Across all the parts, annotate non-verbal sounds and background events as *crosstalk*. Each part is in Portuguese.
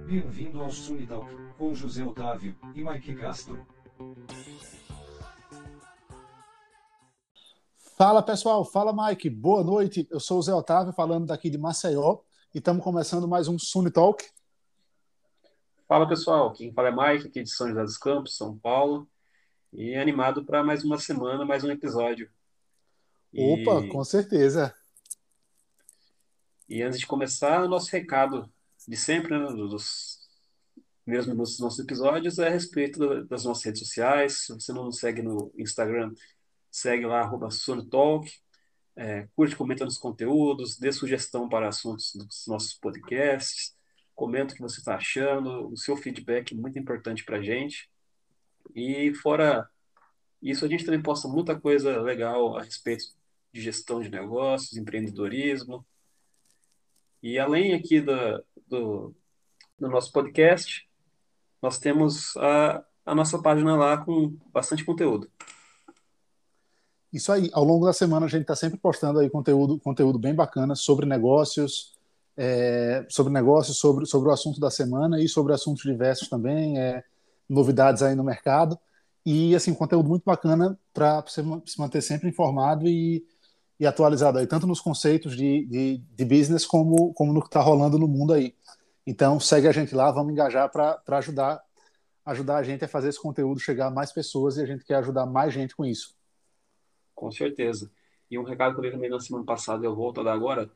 Bem-vindo ao Sunitalk, com José Otávio e Mike Castro. Fala pessoal, fala Mike, boa noite. Eu sou o Zé Otávio, falando daqui de Maceió, e estamos começando mais um Sunitalk. Fala pessoal, quem fala é Mike, aqui de São José dos Campos, São Paulo, e animado para mais uma semana, mais um episódio. Opa, e... com certeza. E antes de começar, o nosso recado de sempre, né, dos mesmo nos nossos episódios, é a respeito das nossas redes sociais. Se você não nos segue no Instagram, segue lá, arroba Sonotalk, é, curte, comenta nos conteúdos, dê sugestão para assuntos dos nossos podcasts, comenta o que você está achando, o seu feedback é muito importante para a gente. E fora isso, a gente também posta muita coisa legal a respeito de gestão de negócios, empreendedorismo. E além aqui do, do, do nosso podcast, nós temos a, a nossa página lá com bastante conteúdo. Isso aí, ao longo da semana a gente está sempre postando aí conteúdo, conteúdo bem bacana sobre negócios, é, sobre negócios, sobre, sobre o assunto da semana e sobre assuntos diversos também, é, novidades aí no mercado. E, assim, conteúdo muito bacana para você se manter sempre informado e, e atualizado aí, tanto nos conceitos de, de, de business como, como no que está rolando no mundo aí. Então, segue a gente lá, vamos engajar para ajudar, ajudar a gente a fazer esse conteúdo chegar a mais pessoas e a gente quer ajudar mais gente com isso. Com certeza. E um recado que eu dei também na semana passada, eu volto a dar agora.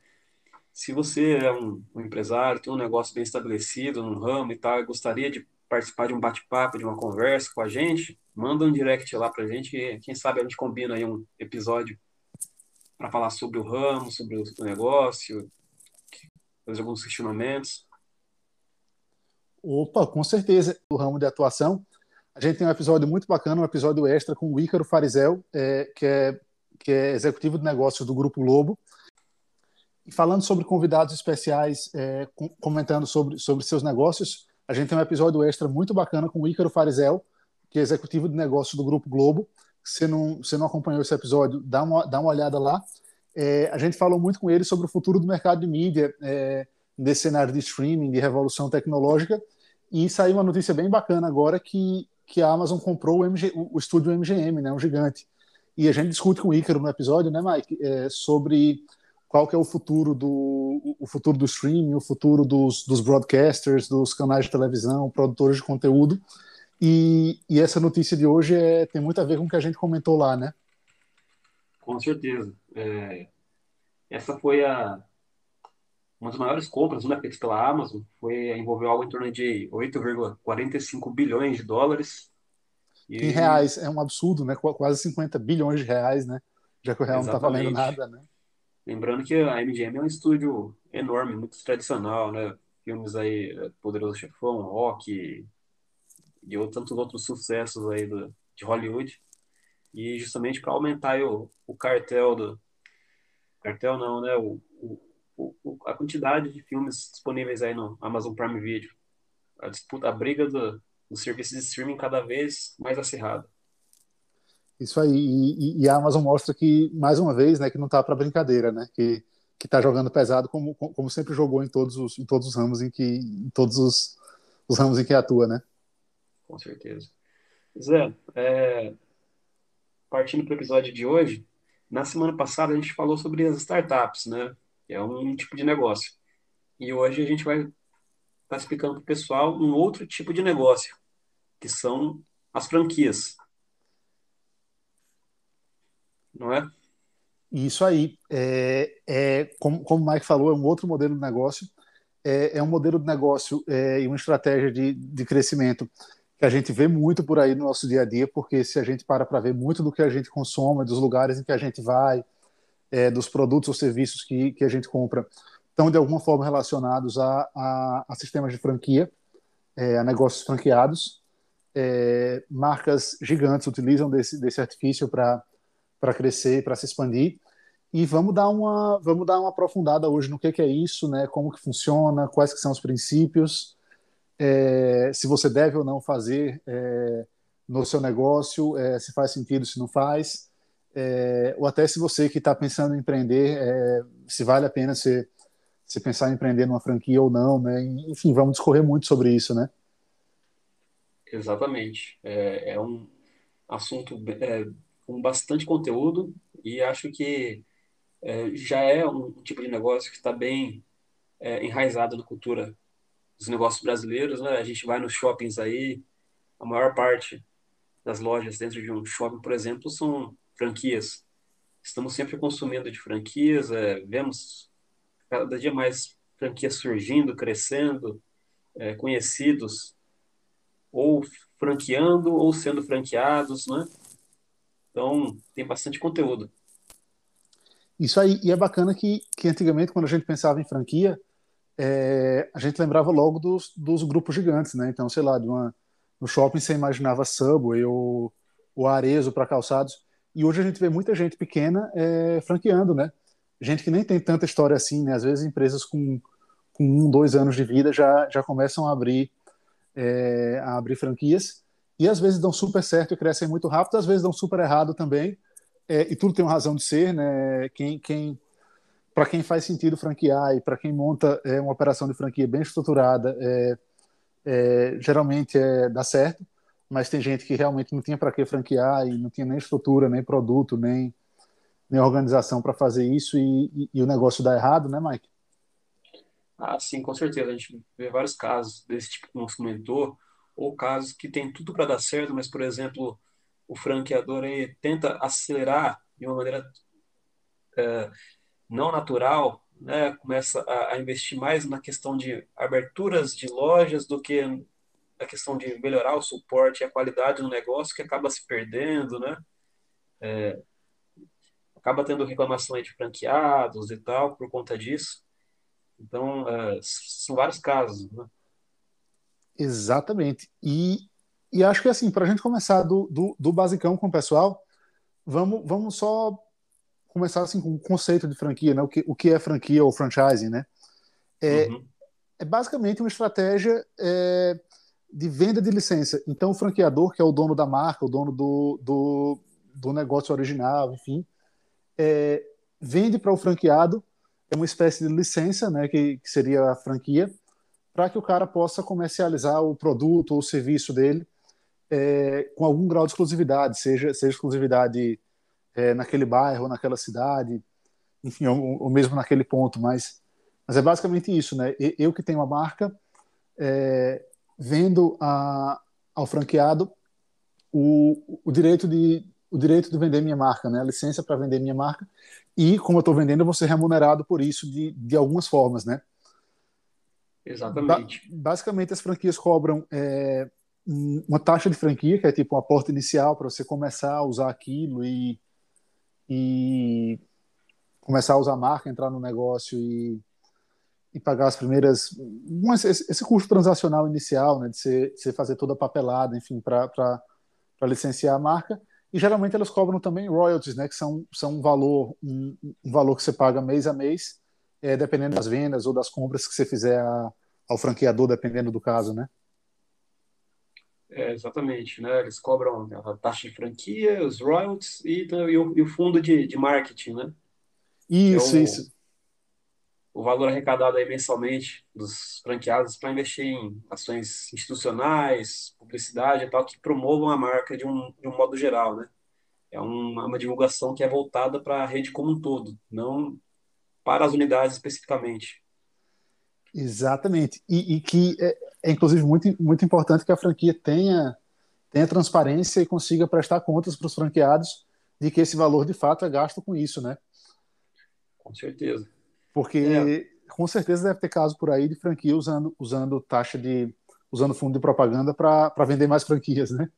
Se você é um, um empresário, tem um negócio bem estabelecido num ramo e tal, e gostaria de participar de um bate-papo, de uma conversa com a gente, manda um direct lá pra gente, e quem sabe a gente combina aí um episódio para falar sobre o ramo, sobre o negócio, fazer alguns questionamentos. Opa, com certeza. O ramo de atuação, a gente tem um episódio muito bacana, um episódio extra com o Ícaro Farizel, é, que, é, que é executivo de negócios do Grupo Globo. E falando sobre convidados especiais, é, com, comentando sobre, sobre seus negócios, a gente tem um episódio extra muito bacana com o Ícaro Farizel, que é executivo de negócios do Grupo Globo. Se não, não acompanhou esse episódio, dá uma, dá uma olhada lá. É, a gente falou muito com ele sobre o futuro do mercado de mídia, é, desse cenário de streaming, de revolução tecnológica. E saiu uma notícia bem bacana agora que que a Amazon comprou o, MG, o estúdio MGM, né, um gigante. E a gente discute com o Ícaro no episódio, né, Mike, é, sobre qual que é o futuro do o futuro do streaming, o futuro dos, dos broadcasters, dos canais de televisão, produtores de conteúdo. E, e essa notícia de hoje é, tem muito a ver com o que a gente comentou lá, né? Com certeza. É, essa foi a, uma das maiores compras né, feitas pela Amazon foi envolveu algo em torno de 8,45 bilhões de dólares. E... Em reais, é um absurdo, né? Quase 50 bilhões de reais, né? Já que o real Exatamente. não está valendo nada, né? Lembrando que a MGM é um estúdio enorme, muito tradicional, né? Filmes aí, Poderoso Chefão, Rock e tantos outros sucessos aí do, de Hollywood. E justamente para aumentar o, o cartel do... Cartel não, né? O, o o, a quantidade de filmes disponíveis aí no Amazon Prime Video. A disputa, a briga do, dos serviços de streaming cada vez mais acirrada. Isso aí, e, e, a Amazon mostra que, mais uma vez, né, que não está para brincadeira, né, que que está jogando pesado como, como sempre jogou em todos os, em todos os ramos em que em todos os, os ramos em que atua, né? Com certeza. Zé, é, partindo para o episódio de hoje, na semana passada a gente falou sobre as startups, né? é um tipo de negócio. E hoje a gente vai estar tá explicando para o pessoal um outro tipo de negócio, que são as franquias. Não é? Isso aí. É, é, como, como o Mike falou, é um outro modelo de negócio. É, é um modelo de negócio é, e uma estratégia de, de crescimento que a gente vê muito por aí no nosso dia a dia, porque se a gente para para ver muito do que a gente consome, dos lugares em que a gente vai, é, dos produtos ou serviços que, que a gente compra estão de alguma forma relacionados a, a, a sistemas de franquia, é, a negócios franqueados. É, marcas gigantes utilizam desse, desse artifício para crescer, para se expandir. E vamos dar uma vamos dar uma aprofundada hoje no que, que é isso, né? Como que funciona, quais que são os princípios, é, se você deve ou não fazer é, no seu negócio, é, se faz sentido, se não faz é, ou até se você que está pensando em empreender, é, se vale a pena você, se pensar em empreender numa franquia ou não, né? Enfim, vamos discorrer muito sobre isso, né? Exatamente. É, é um assunto com bastante conteúdo e acho que já é um tipo de negócio que está bem enraizado na cultura dos negócios brasileiros, né? A gente vai nos shoppings aí, a maior parte das lojas dentro de um shopping, por exemplo, são franquias. Estamos sempre consumindo de franquias, é, vemos cada dia mais franquias surgindo, crescendo, é, conhecidos, ou franqueando ou sendo franqueados, né? Então, tem bastante conteúdo. Isso aí, e é bacana que, que antigamente, quando a gente pensava em franquia, é, a gente lembrava logo dos, dos grupos gigantes, né? Então, sei lá, uma, no shopping você imaginava Subway ou, ou Arezo para calçados, e hoje a gente vê muita gente pequena é, franqueando, né? Gente que nem tem tanta história assim, né? Às vezes empresas com, com um, dois anos de vida já, já começam a abrir, é, a abrir franquias, e às vezes dão super certo e crescem muito rápido, às vezes dão super errado também, é, e tudo tem uma razão de ser, né? Quem, quem, para quem faz sentido franquear e para quem monta é, uma operação de franquia bem estruturada, é, é, geralmente é, dá certo mas tem gente que realmente não tinha para que franquear e não tinha nem estrutura, nem produto, nem, nem organização para fazer isso e, e, e, o negócio dá errado, né, Mike? Ah, sim, com certeza. A gente vê vários casos desse tipo que você comentou, ou casos que tem tudo para dar certo, mas, por exemplo, o franqueador tenta acelerar de uma maneira é, não natural, né? começa a, a investir mais na questão de aberturas de lojas do que a questão de melhorar o suporte e a qualidade do negócio que acaba se perdendo, né? É, acaba tendo reclamação de franqueados e tal por conta disso. Então, é, são vários casos, né? Exatamente. E, e acho que assim, para a gente começar do, do, do, basicão com o pessoal, vamos, vamos só começar assim com o conceito de franquia, né? O que, o que é franquia ou franchising, né? É, uhum. é basicamente uma estratégia é, de venda de licença. Então, o franqueador, que é o dono da marca, o dono do, do, do negócio original, enfim, é, vende para o franqueado é uma espécie de licença, né, que, que seria a franquia, para que o cara possa comercializar o produto ou o serviço dele é, com algum grau de exclusividade, seja, seja exclusividade é, naquele bairro, naquela cidade, enfim, ou, ou, mesmo naquele ponto, mas, mas é basicamente isso, né? Eu que tenho uma marca, é, vendo a, ao franqueado o, o direito de o direito de vender minha marca, né, a licença para vender minha marca e como eu estou vendendo eu vou ser remunerado por isso de, de algumas formas, né? Exatamente. Ba basicamente as franquias cobram é, uma taxa de franquia que é tipo um aporte inicial para você começar a usar aquilo e, e começar a usar a marca, entrar no negócio e e pagar as primeiras. esse, esse custo transacional inicial, né, de você, de você fazer toda a papelada, enfim, para licenciar a marca. E geralmente elas cobram também royalties, né, que são, são um, valor, um, um valor que você paga mês a mês, é, dependendo das vendas ou das compras que você fizer a, ao franqueador, dependendo do caso, né? É, exatamente, né? Eles cobram a taxa de franquia, os royalties e, e, o, e o, fundo de, de marketing, né? Isso, é o, isso o valor arrecadado aí mensalmente dos franqueados para investir em ações institucionais, publicidade e tal, que promovam a marca de um, de um modo geral, né? É uma, uma divulgação que é voltada para a rede como um todo, não para as unidades especificamente. Exatamente. E, e que é, é, inclusive, muito, muito importante que a franquia tenha, tenha transparência e consiga prestar contas para os franqueados de que esse valor, de fato, é gasto com isso, né? Com certeza. Porque é. com certeza deve ter caso por aí de franquia usando, usando taxa de. usando fundo de propaganda para vender mais franquias, né?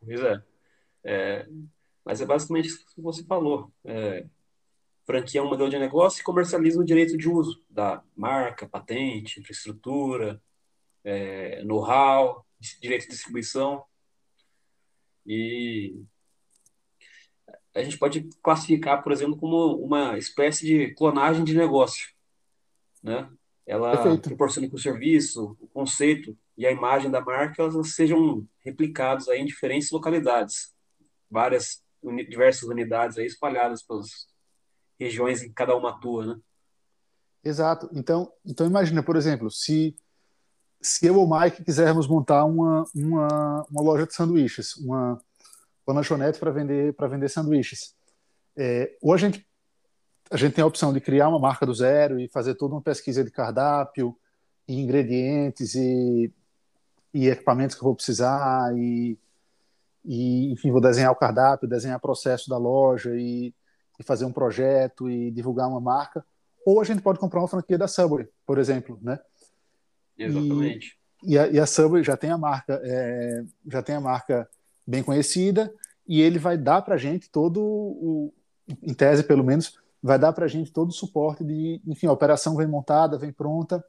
Pois é. é. Mas é basicamente isso que você falou. É, franquia é um modelo de negócio e comercializa o direito de uso da marca, patente, infraestrutura, é, know-how, direito de distribuição. E a gente pode classificar, por exemplo, como uma espécie de clonagem de negócio, né? Ela Perfeito. proporciona que o serviço, o conceito e a imagem da marca elas sejam replicados aí em diferentes localidades, várias diversas unidades aí espalhadas pelas regiões em que cada uma atua, né? Exato. Então, então imagina, por exemplo, se se eu ou Mike quisermos montar uma, uma, uma loja de sanduíches, uma, uma lanchonete para vender para vender sanduíches, é, ou a gente a gente tem a opção de criar uma marca do zero e fazer toda uma pesquisa de cardápio, e ingredientes e, e equipamentos que eu vou precisar e, e enfim vou desenhar o cardápio, desenhar o processo da loja e, e fazer um projeto e divulgar uma marca ou a gente pode comprar uma franquia da Subway, por exemplo, né? Exatamente. E, e, a, e a, Subway já tem a marca, é, já tem a marca bem conhecida e ele vai dar para a gente todo o, em tese pelo menos, vai dar para a gente todo o suporte de, enfim, a operação vem montada, vem pronta,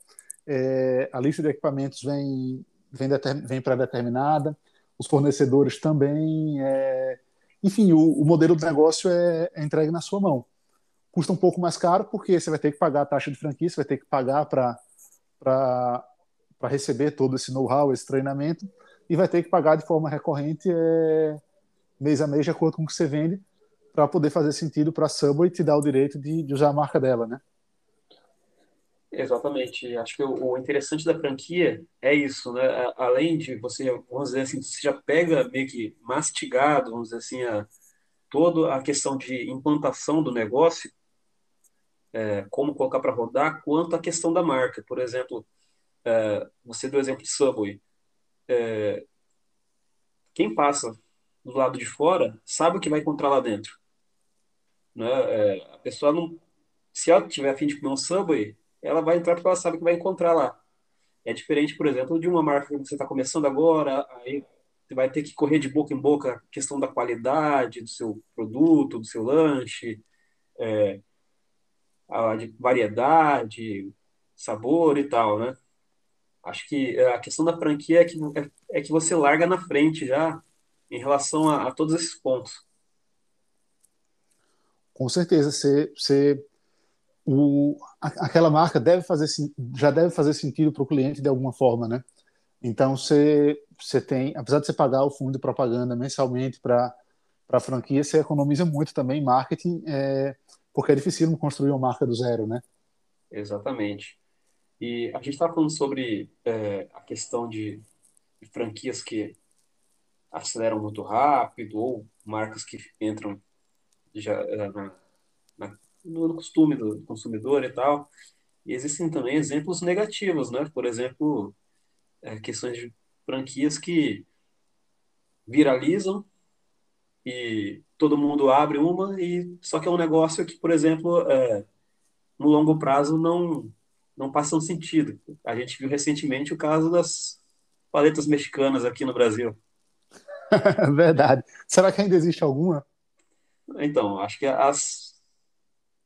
é, a lista de equipamentos vem vem, vem pré-determinada, os fornecedores também, é, enfim, o, o, modelo do negócio é, é entregue na sua mão custa um pouco mais caro porque você vai ter que pagar a taxa de franquia, você vai ter que pagar para receber todo esse know-how, esse treinamento, e vai ter que pagar de forma recorrente é, mês a mês, de acordo com o que você vende, para poder fazer sentido para a Subway te dar o direito de, de, usar a marca dela, né? Exatamente. Acho que o, interessante da franquia é isso, né? Além de você, vamos dizer assim, você já pega meio que mastigado, vamos dizer assim, a, toda a questão de implantação do negócio, é, como colocar para rodar, quanto a questão da marca. Por exemplo, é, você deu o exemplo de Subway. É, quem passa do lado de fora sabe o que vai encontrar lá dentro. Né? É, a pessoa não. Se ela tiver a fim de comer um Subway, ela vai entrar porque ela sabe que vai encontrar lá. É diferente, por exemplo, de uma marca que você está começando agora, aí você vai ter que correr de boca em boca a questão da qualidade do seu produto, do seu lanche, é, a de variedade, sabor e tal, né? Acho que a questão da franquia é que, é, é que você larga na frente já em relação a, a todos esses pontos. Com certeza, você o, aquela marca deve fazer já deve fazer sentido para o cliente de alguma forma, né? Então você você tem, apesar de você pagar o fundo de propaganda mensalmente para a franquia, você economiza muito também em marketing é, porque é difícil construir uma marca do zero, né? Exatamente. E a gente estava falando sobre é, a questão de, franquias que aceleram muito rápido ou marcas que entram já é, na, no costume do consumidor e tal. E existem também exemplos negativos, né? Por exemplo, é, questões de franquias que viralizam e todo mundo abre uma e só que é um negócio que, por exemplo, é, no longo prazo não não passa um sentido. A gente viu recentemente o caso das paletas mexicanas aqui no Brasil. *laughs* Verdade. Será que ainda existe alguma? Então, acho que as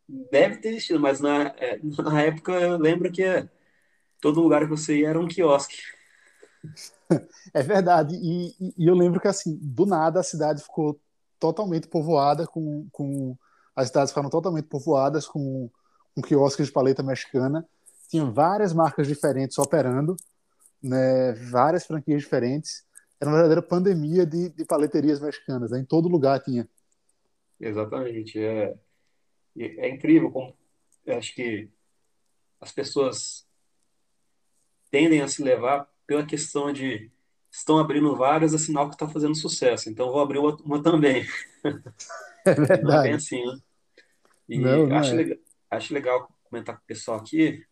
deve ter existido, mas na, é, *laughs* na época eu lembro que todo lugar que você ia era um quiosque. *laughs* É verdade. E, e, eu lembro que, assim, do nada a cidade ficou totalmente povoada com, com as cidades ficaram totalmente povoadas com, com quiosques de paleta mexicana. Tinha várias marcas diferentes operando, né, várias franquias diferentes. Era uma verdadeira pandemia de, de paleterias mexicanas. Né? Em todo lugar tinha. Exatamente. É, é incrível como acho que as pessoas tendem a se levar pela questão de estão abrindo várias, é sinal que está fazendo sucesso. Então vou abrir uma, uma também. *laughs* É verdade. Não é bem assim, né? E não, não acho, é. legal, acho legal comentar com o pessoal aqui,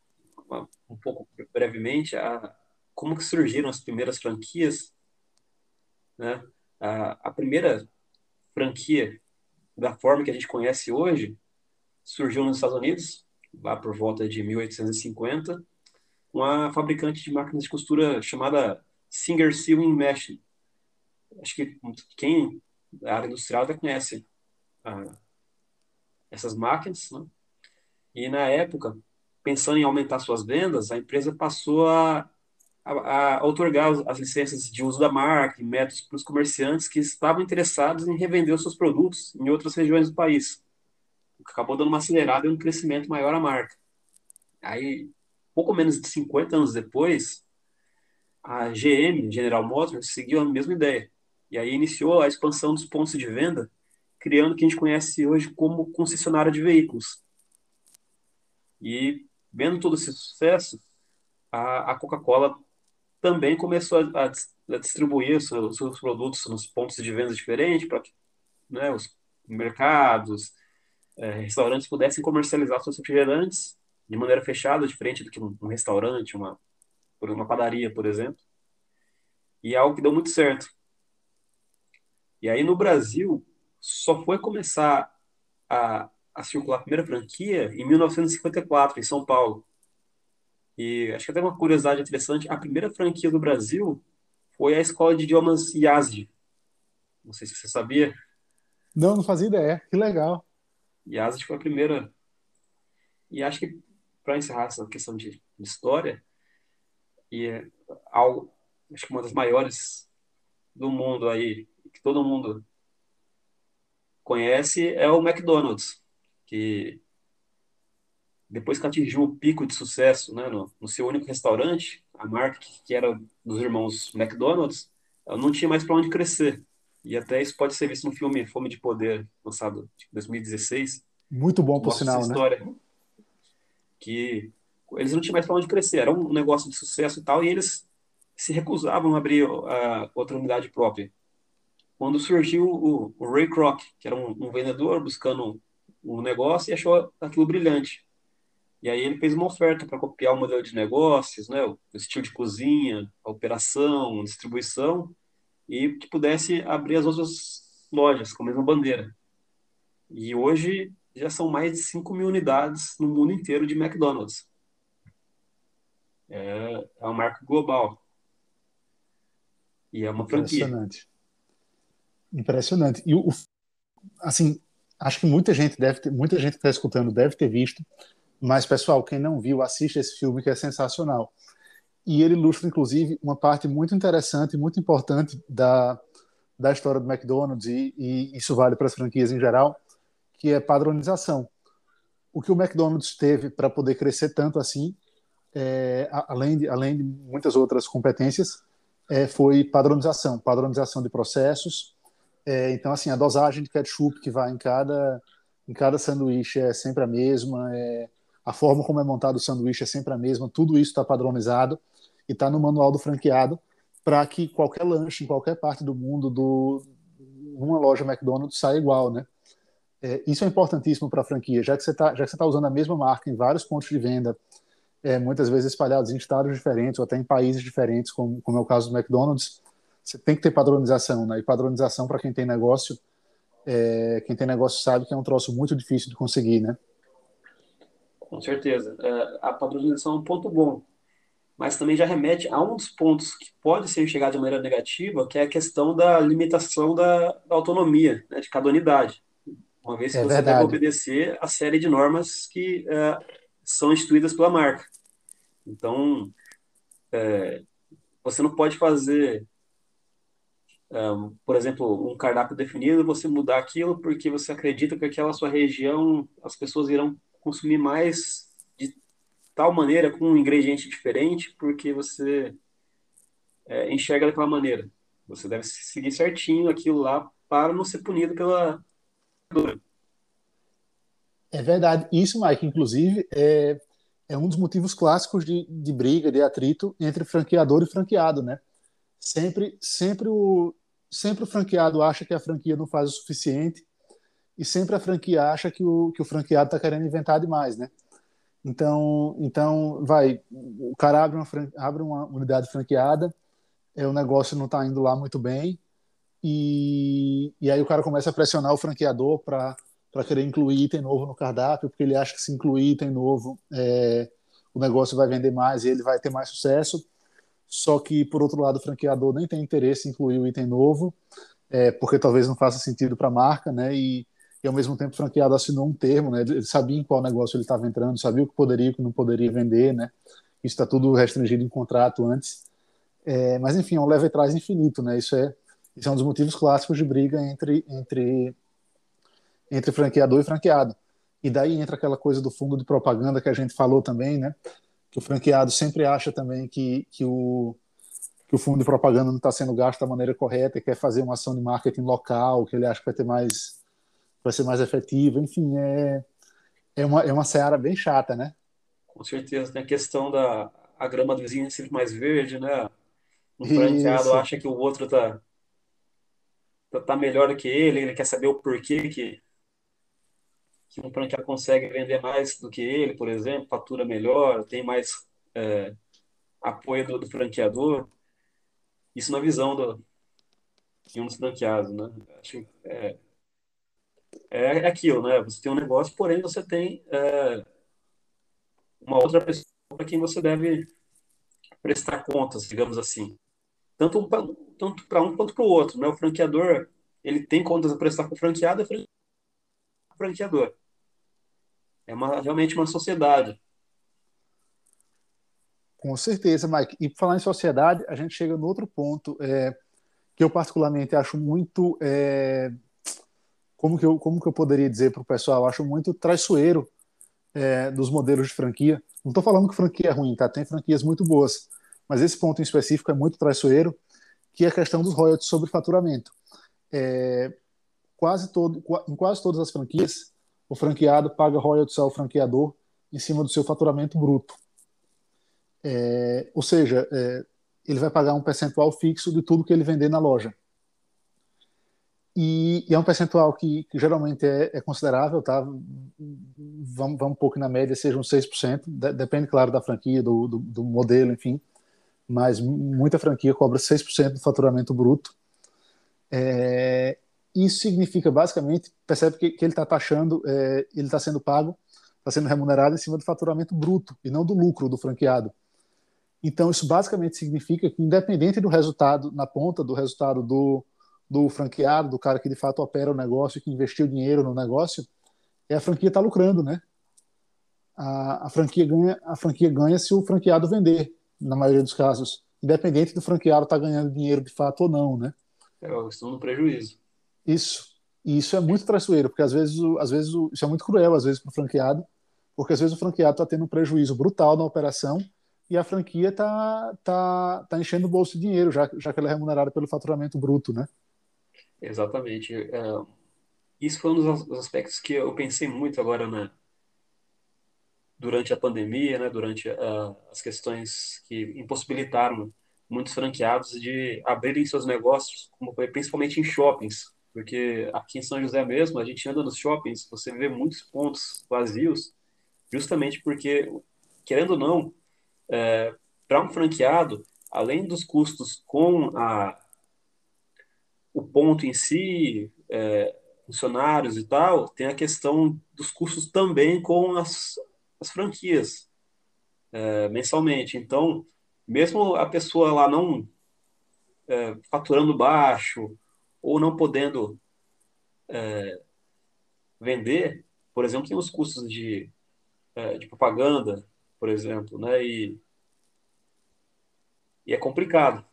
um pouco brevemente, a, como que surgiram as primeiras franquias. Né? A, a primeira franquia da forma que a gente conhece hoje surgiu nos Estados Unidos, lá por volta de 1850, uma fabricante de máquinas de costura chamada Singer Sewing Machine. Acho que quem da área industrial já conhece ah, essas máquinas, né? E na época, pensando em aumentar suas vendas, a empresa passou a, a, a otorgar as licenças de uso da marca e métodos para os comerciantes que estavam interessados em revender os seus produtos em outras regiões do país, acabou dando uma acelerada e um crescimento maior à marca. Aí, pouco menos de 50 anos depois, a GM, General Motors, seguiu a mesma ideia. E aí iniciou a expansão dos pontos de venda, criando o que a gente conhece hoje como concessionária de veículos. E vendo todo esse sucesso, a, a Coca-Cola também começou a, a distribuir seus, seus, produtos nos pontos de venda diferentes para né, os mercados, é, restaurantes pudessem comercializar seus refrigerantes de maneira fechada, diferente do que um, um restaurante, uma, uma padaria, por exemplo. E é algo que deu muito certo. E aí no Brasil só foi começar a, a circular a primeira franquia em 1954, em São Paulo. E acho que até uma curiosidade interessante, a primeira franquia do Brasil foi a escola de idiomas Yazdi. Não sei se você sabia. Não, não fazia ideia. Que legal. Yazdi foi a primeira. E acho que, para encerrar essa questão de, de história, e é algo, acho que uma das maiores do mundo aí, que todo mundo conhece, é o McDonald's, que depois que atingiu o pico de sucesso né, no, no seu único restaurante, a marca que, que era dos irmãos McDonald's, ela não tinha mais para onde crescer. E até isso pode ser visto no filme Fome de Poder, lançado em 2016. Muito bom, por sinal, né? história, né? Que eles não tinham mais para onde crescer. Era um negócio de sucesso e tal, e eles se recusavam a abrir a outra unidade própria. Quando surgiu o, o Ray Kroc, que era um, um vendedor buscando um negócio e achou aquilo brilhante. E aí ele fez uma oferta para copiar o modelo de negócios, né, o estilo de cozinha, a operação, a distribuição, e que pudesse abrir as outras lojas com a mesma bandeira. E hoje já são mais de 5 mil unidades no mundo inteiro de McDonald's. É, é uma marca global. E é uma franquia. Impressionante. Impressionante. E o, assim, acho que muita gente deve ter, muita gente que está escutando deve ter visto mas, pessoal, quem não viu, assista esse filme que é sensacional. E ele ilustra, inclusive, uma parte muito interessante, muito importante da, da história do McDonald's, e, e isso vale para as franquias em geral, que é padronização. O que o McDonald's teve para poder crescer tanto assim, é, além, de, além de muitas outras competências, é, foi padronização, padronização de processos. É, então, assim, a dosagem de ketchup que vai em cada, em cada sanduíche é sempre a mesma, é, a forma como é montado o sanduíche é sempre a mesma, tudo isso está padronizado e está no manual do franqueado para que qualquer lanche em qualquer parte do mundo, do, uma loja McDonald's, saia igual, né? É, isso é importantíssimo para a franquia, já que você está tá usando a mesma marca em vários pontos de venda, é, muitas vezes espalhados em estados diferentes ou até em países diferentes, como, como é o caso do McDonald's, você tem que ter padronização, né? E padronização para quem tem negócio, é, quem tem negócio sabe que é um troço muito difícil de conseguir, né? com certeza. É, a padronização é um ponto bom, mas também já remete a um dos pontos que pode ser enxergado de maneira negativa, que é a questão da limitação da, da autonomia né, de cada unidade. Uma vez que é você verdade. deve obedecer a série de normas que é, são instituídas pela marca. Então, é, você não pode fazer, é, por exemplo, um cardápio definido, você mudar aquilo porque você acredita que aquela sua região as pessoas irão consumir mais tal maneira, com um ingrediente diferente, porque você é, enxerga daquela maneira. Você deve seguir certinho aquilo lá para não ser punido pela. É verdade. Isso, Mike, inclusive, é, é um dos motivos clássicos de, de briga, de atrito entre franqueador e franqueado, né? Sempre, sempre, o, sempre o franqueado acha que a franquia não faz o suficiente e sempre a franquia acha que o, que o franqueado está querendo inventar demais, né? Então, então vai, o cara abre uma, abre uma unidade franqueada, é, o negócio não está indo lá muito bem, e, e aí o cara começa a pressionar o franqueador para querer incluir item novo no cardápio, porque ele acha que se incluir item novo, é, o negócio vai vender mais e ele vai ter mais sucesso. Só que, por outro lado, o franqueador nem tem interesse em incluir o item novo, é, porque talvez não faça sentido para a marca, né? E, e ao mesmo tempo o franqueado assinou um termo, né? Ele sabia em qual negócio ele estava entrando, sabia o que poderia e o que não poderia vender, né? Isso está tudo restringido em contrato antes. É, mas enfim, é um leve trás infinito, né? Isso é, isso é um dos motivos clássicos de briga entre entre entre franqueador e franqueado. E daí entra aquela coisa do fundo de propaganda que a gente falou também, né? Que o franqueado sempre acha também que, que o que o fundo de propaganda não está sendo gasto da maneira correta, e quer fazer uma ação de marketing local, que ele acha que vai ter mais vai ser mais efetivo, enfim, é, é, uma, é uma seara bem chata, né? Com certeza, tem a questão da a grama do vizinho é sempre mais verde, né? Um franqueado Isso, acha que o outro tá, tá, tá melhor do que ele, ele quer saber o porquê que, que um franqueado consegue vender mais do que ele, por exemplo, fatura melhor, tem mais é, apoio do, do franqueador. Isso na visão do, de um dos franqueados, né? Acho que é, é aquilo, né? Você tem um negócio, porém você tem é, uma outra pessoa para quem você deve prestar contas, digamos assim. Tanto um, tanto para um quanto para o outro, né? O franqueador, ele tem contas a prestar para o franqueado e o franqueador. É uma, realmente uma sociedade. com certeza, Mike. E falar em sociedade, a gente chega no outro ponto é, que eu particularmente acho muito é, como que eu como que eu poderia dizer para o pessoal? Acho muito traiçoeiro é, dos modelos de franquia. Não estou falando que franquia é ruim, tá? Tem franquias muito boas, mas esse ponto em específico é muito traiçoeiro, que é a questão dos royalties sobre faturamento. É, quase todo, em quase todas as franquias, o franqueado paga royalties ao franqueador em cima do seu faturamento bruto. É, ou seja, é, ele vai pagar um percentual fixo de tudo que ele vender na loja. E, e é um percentual que, que geralmente é, é, considerável, tá? Vamos, vamos um pouco na média, seja uns 6%, de, depende, claro, da franquia, do, do, do, modelo, enfim, mas muita franquia cobra 6% do faturamento bruto. É, isso significa, basicamente, percebe que, que ele está taxando, é, ele está sendo pago, está sendo remunerado em cima do faturamento bruto, e não do lucro do franqueado. Então, isso basicamente significa que, independente do resultado na ponta, do resultado do do franqueado, do cara que de fato opera o negócio, que investiu dinheiro no negócio, é a franquia está lucrando, né? A, a, franquia ganha, a franquia ganha se o franqueado vender, na maioria dos casos, independente do franqueado estar tá ganhando dinheiro de fato ou não, né? É, estão no prejuízo. Isso. E isso é muito traiçoeiro, porque às vezes, às vezes isso é muito cruel, às vezes, para o franqueado, porque às vezes o franqueado está tendo um prejuízo brutal na operação e a franquia está tá, tá enchendo o bolso de dinheiro, já, já que ela é remunerada pelo faturamento bruto, né? Exatamente. Uh, isso foi um dos aspectos que eu pensei muito agora na, durante a pandemia, né, durante uh, as questões que impossibilitaram muitos franqueados de abrirem seus negócios, como foi principalmente em shoppings, porque aqui em São José mesmo, a gente anda nos shoppings, você vê muitos pontos vazios, justamente porque, querendo ou não, é, para um franqueado, além dos custos com a o ponto em si, é, funcionários e tal, tem a questão dos custos também com as, as franquias é, mensalmente. Então, mesmo a pessoa lá não é, faturando baixo ou não podendo é, vender, por exemplo, tem os custos de, é, de propaganda, por exemplo, né? E, e é complicado,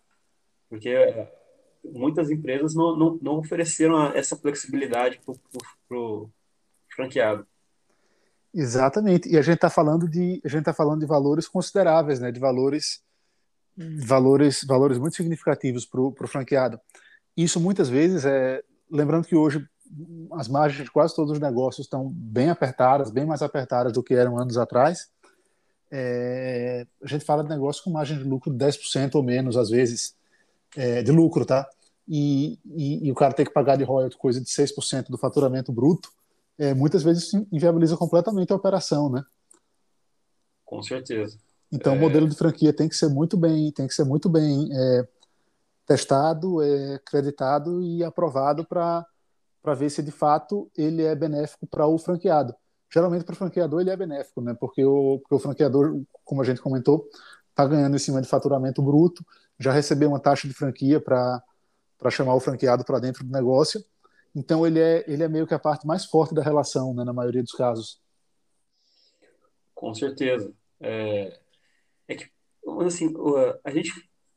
porque é, muitas empresas não, não, não ofereceram essa flexibilidade para o franqueado. Exatamente. E a gente está falando de a gente tá falando de valores consideráveis, né? De valores valores valores muito significativos para o franqueado. Isso muitas vezes é lembrando que hoje as margens de quase todos os negócios estão bem apertadas, bem mais apertadas do que eram anos atrás. É, a gente fala de negócio com margem de lucro de 10% ou menos, às vezes é, de lucro, tá? E, e, e, o cara tem que pagar de royalty coisa de 6% do faturamento bruto, é, muitas vezes inviabiliza completamente a operação, né? Com certeza. Então, é... o modelo de franquia tem que ser muito bem, tem que ser muito bem é, testado, é, acreditado e aprovado para para ver se de fato ele é benéfico para o franqueado. Geralmente para o franqueador ele é benéfico, né? Porque o, porque o franqueador, como a gente comentou, está ganhando em cima de faturamento bruto, já recebeu uma taxa de franquia para chamar o franqueado para dentro do negócio. Então ele é, ele é meio que a parte mais forte da relação, né, na maioria dos casos. Com certeza. É, é que, assim, a gente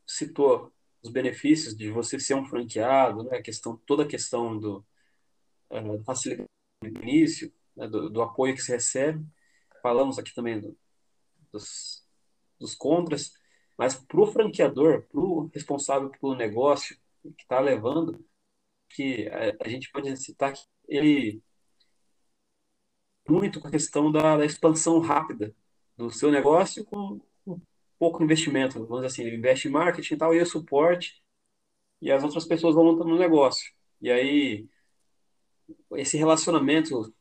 citou os benefícios de você ser um franqueado, né, a questão, toda a questão do uh, facilidade início, né, do, do, apoio que se recebe. Falamos aqui também do, dos, dos contras. Mas para o franqueador, para o responsável pelo negócio que está levando, que a, a, gente pode citar que ele muito com a questão da, da expansão rápida do seu negócio com um pouco investimento. Vamos dizer assim, ele investe em marketing e tal, e o suporte, e as outras pessoas vão montando o negócio. E aí, esse relacionamento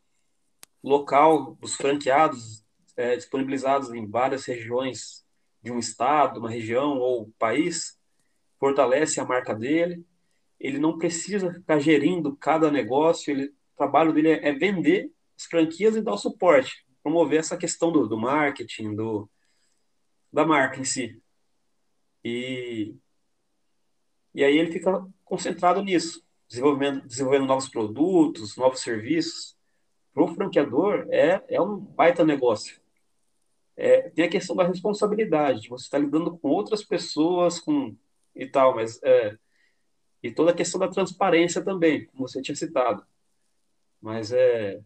local dos franqueados é, disponibilizados em várias regiões de um estado, uma região ou país, fortalece a marca dele. Ele não precisa ficar gerindo cada negócio, ele, o trabalho dele é, é vender as franquias e dar o suporte, promover essa questão do, do marketing, do, da marca em si. E, e aí ele fica concentrado nisso, desenvolvendo, desenvolvendo novos produtos, novos serviços. Para o franqueador, é, é um baita negócio. É, tem a questão da responsabilidade, você está lidando com outras pessoas com, e tal, mas é, e toda a questão da transparência também, como você tinha citado. Mas é,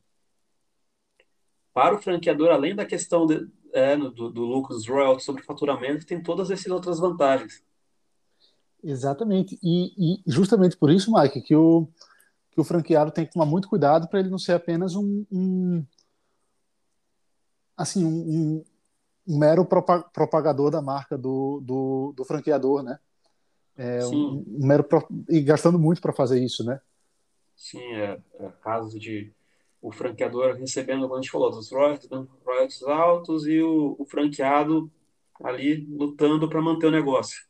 para o franqueador, além da questão de, é, do, do lucro dos royalties sobre faturamento, tem todas essas outras vantagens. Exatamente. E, e, justamente por isso, Mike, que o, que o franqueado tem que tomar muito cuidado para ele não ser apenas um, um assim, um, um, mero propagador da marca do, do, do franqueador, né? É, um, um, mero pro... e gastando muito para fazer isso, né? Sim, é, é casos de o franqueador recebendo, como a gente falou, dos royalties, royalties altos e o, o franqueado ali lutando para manter o negócio.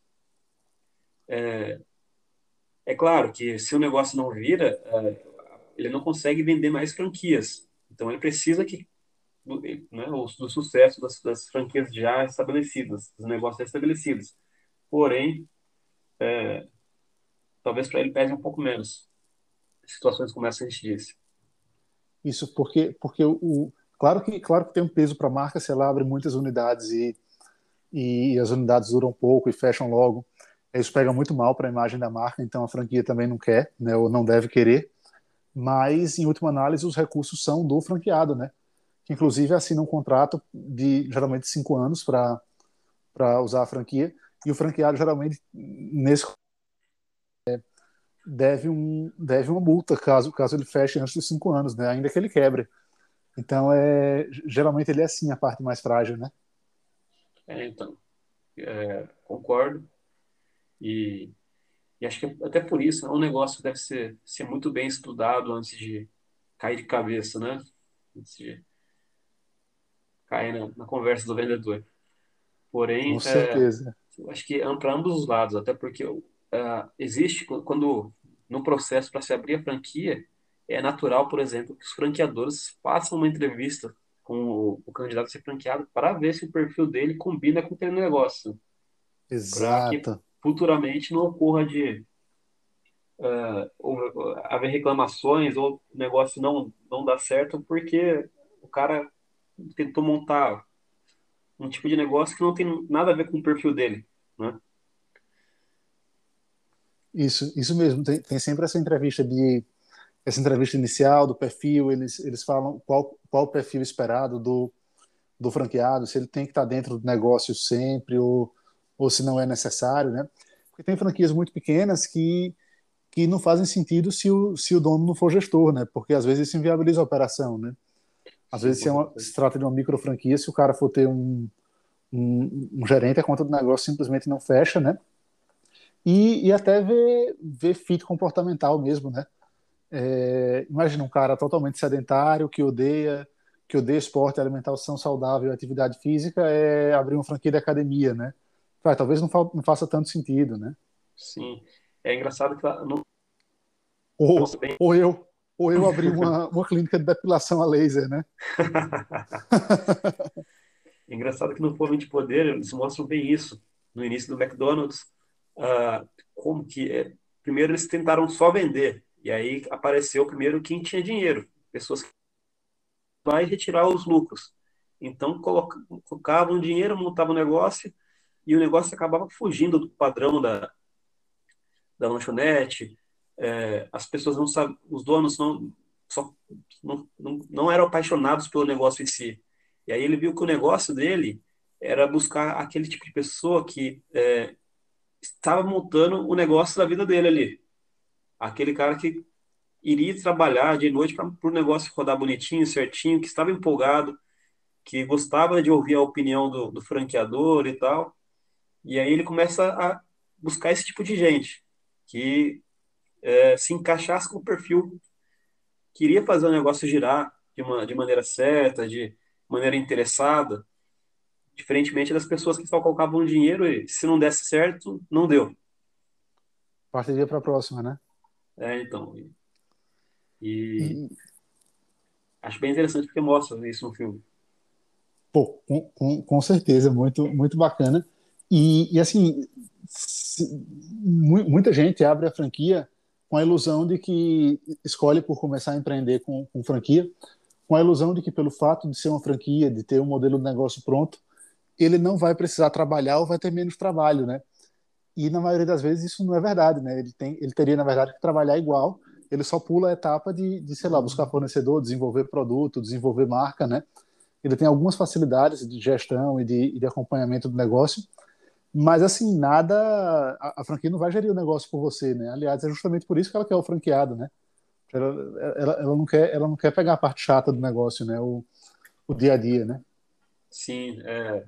É, é claro que se o negócio não vira, é, ele não consegue vender mais franquias. Então ele precisa que né, do, do sucesso das, das, franquias já estabelecidas, dos negócios já estabelecidos. Porém, é, talvez para ele pese um pouco menos. Situações como essa a gente disse. Isso porque, porque o, claro, que, claro que tem um peso para a marca se ela abre muitas unidades e, e as unidades duram pouco e fecham logo. Isso pega muito mal para a imagem da marca, então a franquia também não quer, né, ou não deve querer. Mas, em última análise, os recursos são do franqueado, né? Que, inclusive, assina um contrato de geralmente cinco anos para usar a franquia. E o franqueado, geralmente, nesse deve, um, deve uma multa caso, caso ele feche antes dos cinco anos, né? ainda que ele quebre. Então, é, geralmente ele é assim a parte mais frágil, né? É, então, é, concordo. E, e, acho que até por isso é um negócio que deve ser, ser muito bem estudado antes de cair de cabeça, né? Antes de cair na, na conversa do vendedor. Porém, Com certeza. É, acho que é para ambos os lados, até porque uh, existe quando no processo para se abrir a franquia é natural, por exemplo, que os franqueadores façam uma entrevista com o, o candidato a ser franqueado para ver se o perfil dele combina com aquele negócio. Exato. Para que futuramente não ocorra de uh, haver reclamações ou o negócio não, não dar certo porque o cara tentou montar um tipo de negócio que não tem nada a ver com o perfil dele, né? Isso, isso mesmo. Tem, tem sempre essa entrevista de essa entrevista inicial do perfil. Eles eles falam qual qual o perfil esperado do do franqueado, se ele tem que estar dentro do negócio sempre ou ou se não é necessário, né? Porque tem franquias muito pequenas que que não fazem sentido se o, se o dono não for gestor, né? Porque às vezes isso inviabiliza a operação, né? Às vezes se, é uma, se, trata de uma micro franquia, se o cara for ter um, um, um gerente, a conta do negócio simplesmente não fecha, né? e, e até ver, ver fit comportamental mesmo, né? É, imagina um cara totalmente sedentário, que odeia que odeia esporte, alimentação saudável, atividade física, é abrir uma franquia de academia, né? Vai, talvez não, fa não, faça tanto sentido, né? Sim. É engraçado que ou, ou eu ou eu abrir uma, *laughs* uma clínica de depilação a laser, né? *laughs* engraçado que no Fome de Poder eles mostram bem isso. No início do McDonald's, uh, como que é, primeiro eles tentaram só vender e aí apareceu primeiro quem tinha dinheiro, pessoas que vai retirar os lucros. Então colocavam dinheiro, montavam um negócio e o negócio acabava fugindo do padrão da da lanchonete. É, as pessoas não sabem, os donos não só não, não, não eram apaixonados pelo negócio em si. E aí ele viu que o negócio dele era buscar aquele tipo de pessoa que é, estava montando o negócio da vida dele ali. Aquele cara que iria trabalhar de noite para o negócio rodar bonitinho, certinho, que estava empolgado, que gostava de ouvir a opinião do, do franqueador e tal. E aí ele começa a buscar esse tipo de gente que é, se encaixasse com o perfil, queria fazer o negócio girar de, uma, de maneira certa, de maneira interessada, diferentemente das pessoas que só colocavam dinheiro e se não desse certo, não deu. Partiria para a próxima, né? É, então. E, e, acho bem interessante porque mostra isso no filme. Pô, com, com, com certeza, muito, muito bacana. E, e assim, se, muita gente abre a franquia com a ilusão de que escolhe por começar a empreender com, com franquia, com a ilusão de que pelo fato de ser uma franquia, de ter um modelo de negócio pronto, ele não vai precisar trabalhar ou vai ter menos trabalho, né? E na maioria das vezes isso não é verdade, né? Ele, tem, ele teria, na verdade, que trabalhar igual, ele só pula a etapa de, de, sei lá, buscar fornecedor, desenvolver produto, desenvolver marca, né? Ele tem algumas facilidades de gestão e de, de acompanhamento do negócio, mas assim, nada. A, a, franquia não vai gerir o negócio por você, né? Aliás, é justamente por isso que ela quer o franqueado, né? Ela, ela, ela, não, quer, ela não quer pegar a parte chata do negócio, né? O, o dia a dia, né? Sim, é,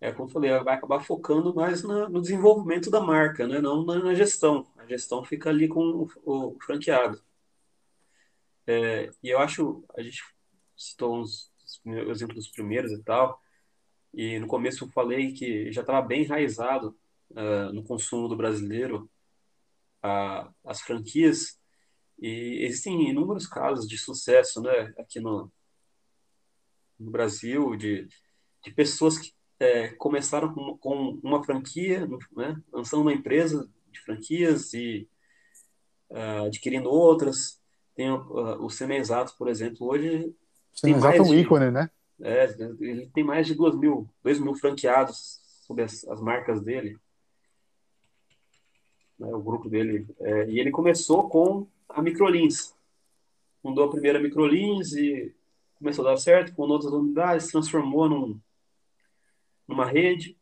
é como eu falei, ela vai acabar focando mais na, no desenvolvimento da marca, né? Não na, na, gestão. A gestão fica ali com o, o, franqueado. É, e eu acho, a gente citou uns exemplos dos primeiros e tal, e no começo eu falei que já estava bem enraizado uh, no consumo do brasileiro as franquias, e existem inúmeros casos de sucesso né, aqui no, no Brasil, de, de pessoas que é, começaram com, com, uma franquia, né, lançando uma empresa de franquias e uh, adquirindo outras. Tem uh, o Semenzato, por exemplo, hoje. Semenzato é um ícone, né? É, ele tem mais de 2 mil, 2 mil franqueados sob as, as marcas dele. Né, o grupo dele. É, e ele começou com a Microlins. Fundou a primeira Microlins e começou a dar certo, com outras unidades, transformou num, numa rede.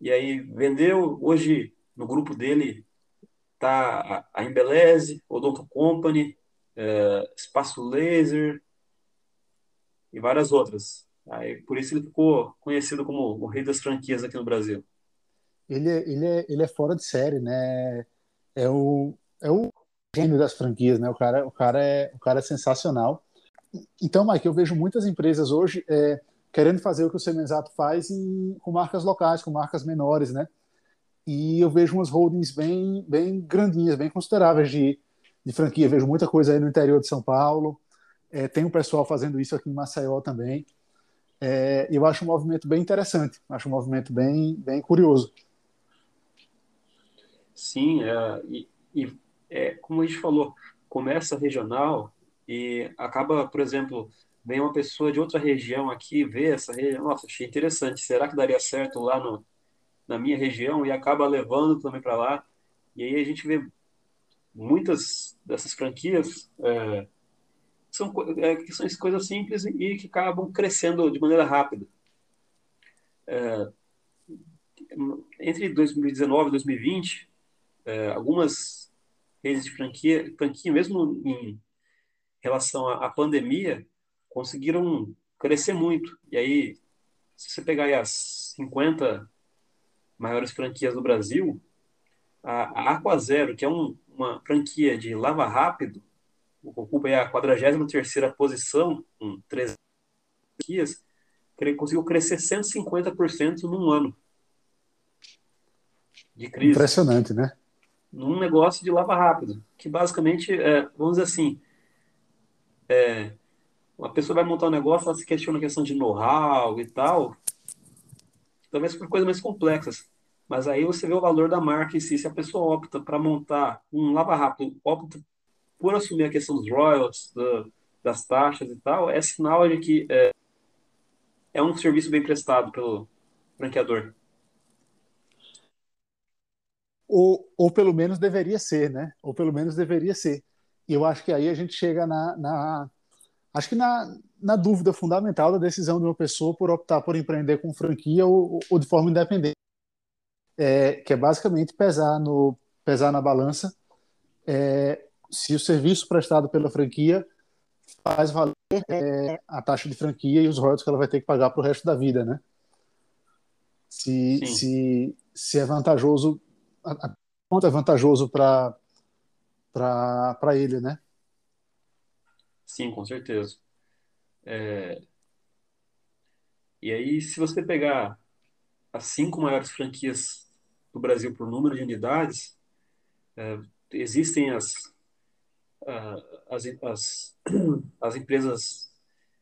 E aí vendeu. Hoje, no grupo dele, tá a Embeleze, Odonto Company, é, Espaço Laser e várias outras. Aí, por isso ele ficou conhecido como o rei das franquias aqui no Brasil. Ele, é, ele, é, ele é fora de série, né? É o, é o gênio das franquias, né? O cara, o cara, é, o cara é sensacional. Então, Mike, eu vejo muitas empresas hoje é, querendo fazer o que o Semenzato faz em, com marcas locais, com marcas menores, né? E eu vejo umas holdings bem, bem grandinhas, bem consideráveis de, de franquia. Vejo muita coisa aí no interior de São Paulo. É, tem um pessoal fazendo isso aqui em Maceió também. É, eu acho um movimento bem interessante, acho um movimento bem, bem curioso. Sim, é, e, e é, como a gente falou, começa regional e acaba, por exemplo, vem uma pessoa de outra região aqui, vê essa região, nossa, achei interessante, será que daria certo lá no, na minha região? E acaba levando também para lá. E aí a gente vê muitas dessas franquias é, são, é, são coisas simples e que acabam crescendo de maneira rápida. É, entre 2019 e 2020, é, algumas redes de franquia, franquia, mesmo em relação à, à pandemia, conseguiram crescer muito. E aí, se você pegar as 50 maiores franquias do Brasil, a, a Aqua Zero, que é um, uma franquia de lava rápido, ocupa a 43ª posição, com 13 franquias, conseguiu crescer 150% num ano de crise. Impressionante, né? Num negócio de lava rápido, que basicamente, é, vamos dizer assim, é, uma pessoa vai montar um negócio, ela se questiona a questão de know-how e tal, talvez por coisas mais complexas. Mas aí você vê o valor da marca em si. Se a pessoa opta para montar um lava rápido, opta por assumir a questão dos royalties, do, das taxas e tal, é sinal de que é, é um serviço bem prestado pelo franqueador. Ou, ou pelo menos deveria ser, né? Ou pelo menos deveria ser. E eu acho que aí a gente chega na, na acho que na, na dúvida fundamental da decisão de uma pessoa por optar por empreender com franquia ou, ou de forma independente, é, que é basicamente pesar no pesar na balança é, se o serviço prestado pela franquia faz valer é, a taxa de franquia e os royalties que ela vai ter que pagar para o resto da vida, né? Se, se, se é vantajoso, a, quanto é vantajoso para para ele, né? Sim, com certeza. É... E aí, se você pegar as cinco maiores franquias do Brasil por número de unidades, é, existem as, as, as, as, empresas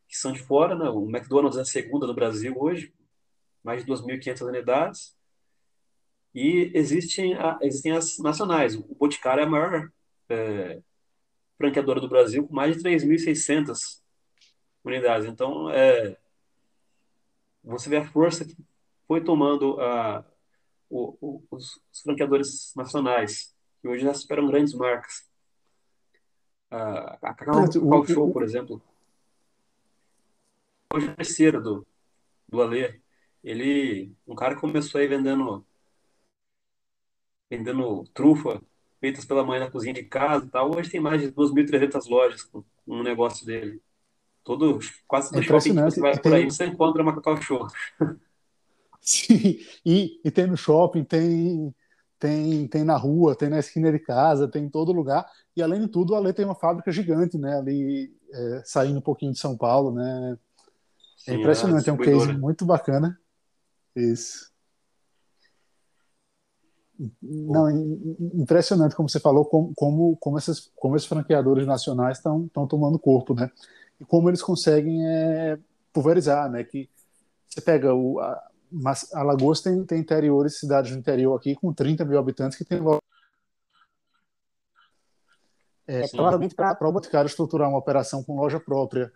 que são de fora, né? o McDonald's é a segunda no Brasil hoje, mais de 2.500 unidades, e existem, existem as nacionais. O Boticário é a maior é, franqueadora do Brasil, com mais de 3.600 unidades. Então, é, você vê a força que foi tomando a, o, o, os, franqueadores nacionais, que hoje já superam grandes marcas. A, a Cacau, Cacau Show, por exemplo, hoje é terceira do, do Alê. Ele, um cara que começou aí vendendo vendendo trufa feitas pela mãe na cozinha de casa e tal. Hoje tem mais de 2.300 lojas com, com um negócio dele. Todo, quase todo shopping que você vai por aí, você encontra uma Cacau Show. *laughs* Sim, e, e tem no shopping, tem, tem, tem na rua, tem na esquina de casa, tem em todo lugar. E além de tudo, ali tem uma fábrica gigante, né? Ali é, saindo um pouquinho de São Paulo, né? É Sim, é impressionante, é, é um case muito bacana. Isso. Não, impressionante como você falou, como, como, como, esses, como esses franqueadores nacionais estão tomando corpo, né? E como eles conseguem é, pulverizar, né? Que você pega o. A, mas Alagoas tem, tem interiores, cidades do interior aqui com 30 mil habitantes que tem é, claramente para o Boticário estruturar uma operação com loja própria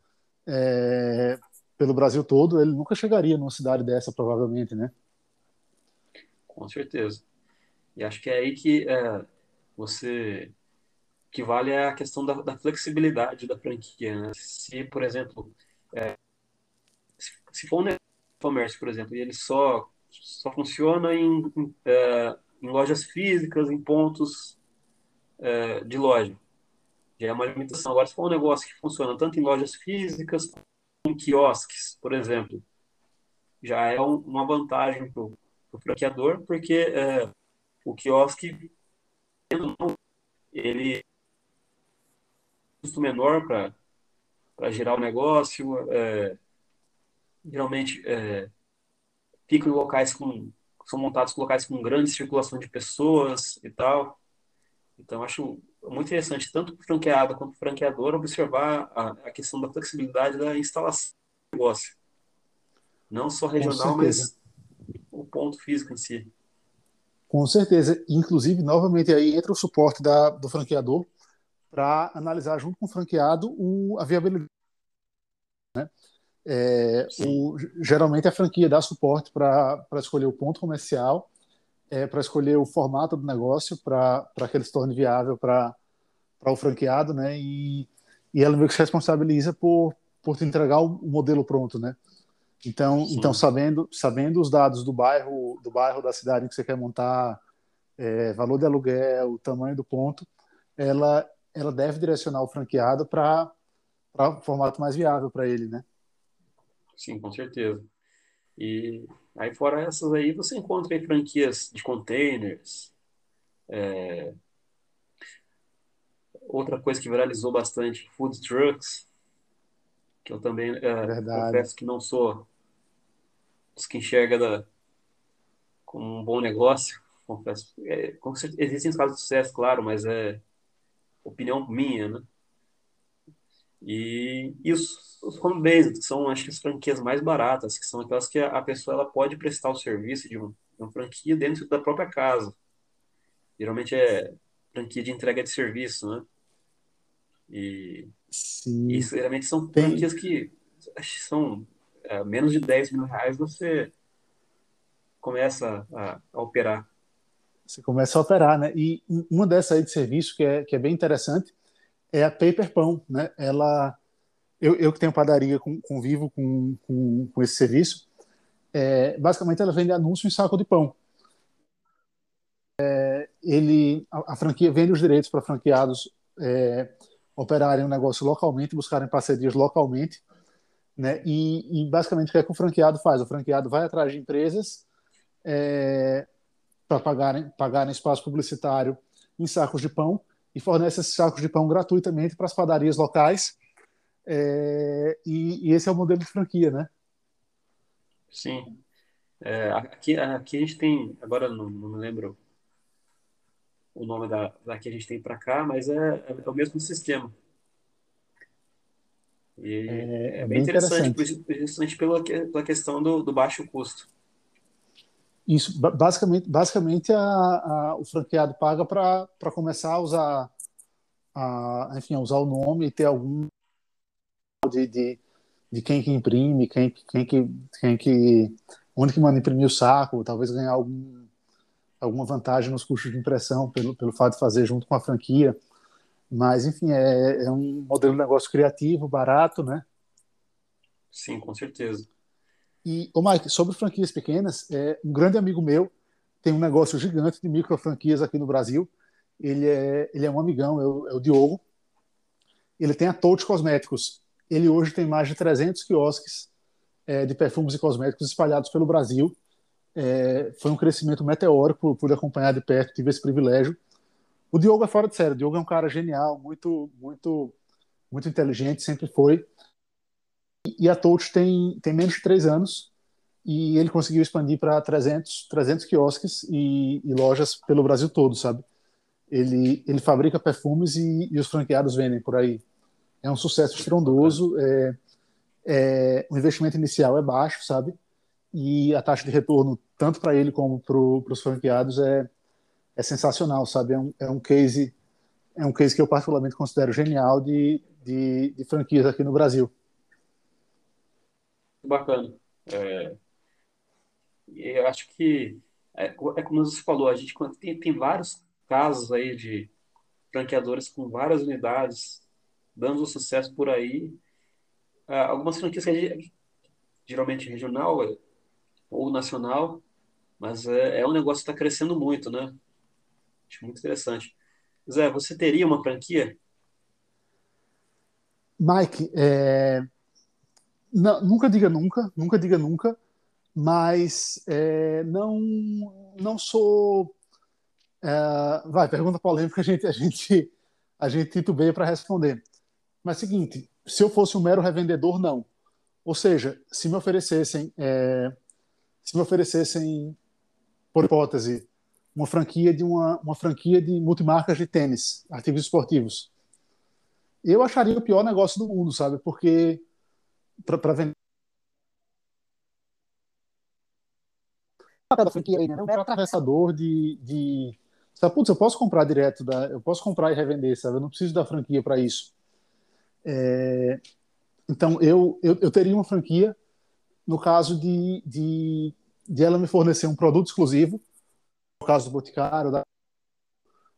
é, pelo Brasil todo, ele nunca chegaria numa cidade dessa, provavelmente, né? Com certeza. E acho que é aí que é, você que vale a questão da, da, flexibilidade da franquia. Né? Se, por exemplo, é, se, se, for um comércio, por exemplo, e ele só, só funciona em, em, é, em lojas físicas, em pontos é, de loja, já é uma limitação. Agora, se for um negócio que funciona tanto em lojas físicas, como em quiosques, por exemplo, já é um, uma vantagem para o franqueador, porque é, o quiosque ele custo menor para gerar o negócio é, geralmente é, ficam em locais com são montados locais com grande circulação de pessoas e tal então acho muito interessante tanto o franqueado quanto o franqueador observar a, a questão da flexibilidade da instalação do negócio não só regional mas o ponto físico em si com certeza. Inclusive, novamente, aí entra o suporte da, do franqueador para analisar junto com o franqueado o, a viabilidade. Né? É, o, geralmente a franquia dá suporte para escolher o ponto comercial, é, para escolher o formato do negócio, para que ele se torne viável para o franqueado, né? E, e ela meio que se responsabiliza por, por te entregar o, o modelo pronto, né? Então, então sabendo, sabendo os dados do bairro, do bairro da cidade em que você quer montar, é, valor de aluguel, tamanho do ponto, ela, ela deve direcionar o franqueado para o formato mais viável para ele, né? Sim, com certeza. E aí fora essas aí, você encontra aí franquias de containers. É... Outra coisa que viralizou bastante, food trucks, que eu também é, confesso que não sou dos que enxerga da, como um bom negócio, confesso. É, com certeza, existem casos de sucesso, claro, mas é opinião minha, né? E, e os, os home-based, que são, acho que, as franquias mais baratas, que são aquelas que a, a pessoa ela pode prestar o serviço de uma, uma franquia dentro da própria casa. Geralmente é franquia de entrega de serviço, né? E, Sim. e geralmente são franquias que são é, menos de 10 mil reais você começa a, a, operar. Você começa a operar, né? E uma dessas aí de serviço que é, que é bem interessante é a Paper Pão, né? Ela, eu, eu que tenho padaria, com, convivo com, com, com esse serviço, é, basicamente ela vende anúncio em saco de pão. É, ele, a, a, franquia vende os direitos para franqueados é, operarem o um negócio localmente, buscarem parcerias localmente, né? E, e, basicamente o que é que o franqueado faz? O franqueado vai atrás de empresas é, para pagarem, pagarem espaço publicitário em sacos de pão e fornece esses sacos de pão gratuitamente para as padarias locais. É, e, e, esse é o modelo de franquia, né? Sim. É, aqui, aqui a gente tem, agora não, não me lembro o nome da, da que a gente tem para cá, mas é, é, o mesmo sistema. E é, é bem, interessante, interessante, principalmente pela, pela questão do, do baixo custo. Isso, basicamente, basicamente a, a, o franqueado paga para começar a usar, a, enfim, usar o nome e ter algum de, de, de quem que imprime, quem, quem que, quem que, onde que manda imprimir o saco, talvez ganhar algum, alguma vantagem nos custos de impressão pelo, pelo fato de fazer junto com a franquia. Mas, enfim, é, é um modelo de negócio criativo, barato, né? Sim, com certeza. E, Mike, sobre franquias pequenas, é, um grande amigo meu tem um negócio gigante de micro franquias aqui no Brasil. Ele é, ele é um amigão, é o, é o Diogo. Ele tem a Touch Cosméticos. Ele hoje tem mais de 300 quiosques é, de perfumes e cosméticos espalhados pelo Brasil. É, foi um crescimento meteórico, pude acompanhar de perto, tive esse privilégio. O Diogo é fora de série. O Diogo é um cara genial, muito, muito, muito inteligente, sempre foi e a Touch tem, tem menos de três anos e ele conseguiu expandir para 300, 300 quiosques e, e, lojas pelo Brasil todo, sabe? Ele, ele fabrica perfumes e, e, os franqueados vendem por aí. É um sucesso estrondoso, é, é, o investimento inicial é baixo, sabe? E a taxa de retorno, tanto para ele como para os franqueados, é, é sensacional, sabe? É um, é um case é um case que eu particularmente considero genial de, de, de franquias aqui no Brasil bacana. É, eu acho que é, é, como você falou, a gente tem, tem vários casos aí de franqueadores com várias unidades dando sucesso por aí. Ah, algumas franquias que é geralmente regional ou nacional, mas é, é um negócio que está crescendo muito, né? Acho muito interessante. Zé, você teria uma franquia? Mike, é, não, nunca diga nunca, nunca diga nunca, mas é, não, não sou. É, vai, pergunta polêmica, *laughs* a gente, a gente, a gente titubeia para responder. Mas seguinte, se eu fosse um mero revendedor, não. Ou seja, se me oferecessem, é, se me oferecessem, por hipótese, uma franquia de uma, uma franquia de multimarcas de tênis, artigos esportivos, eu acharia o pior negócio do mundo, sabe? Porque para vender. da franquia né? Não era atravessador de, de. Putz, eu posso comprar direto, da, eu posso comprar e revender, sabe? Eu não preciso da franquia para isso. É, então, eu, eu, eu, teria uma franquia no caso de, de, de ela me fornecer um produto exclusivo, no caso do Boticário, da,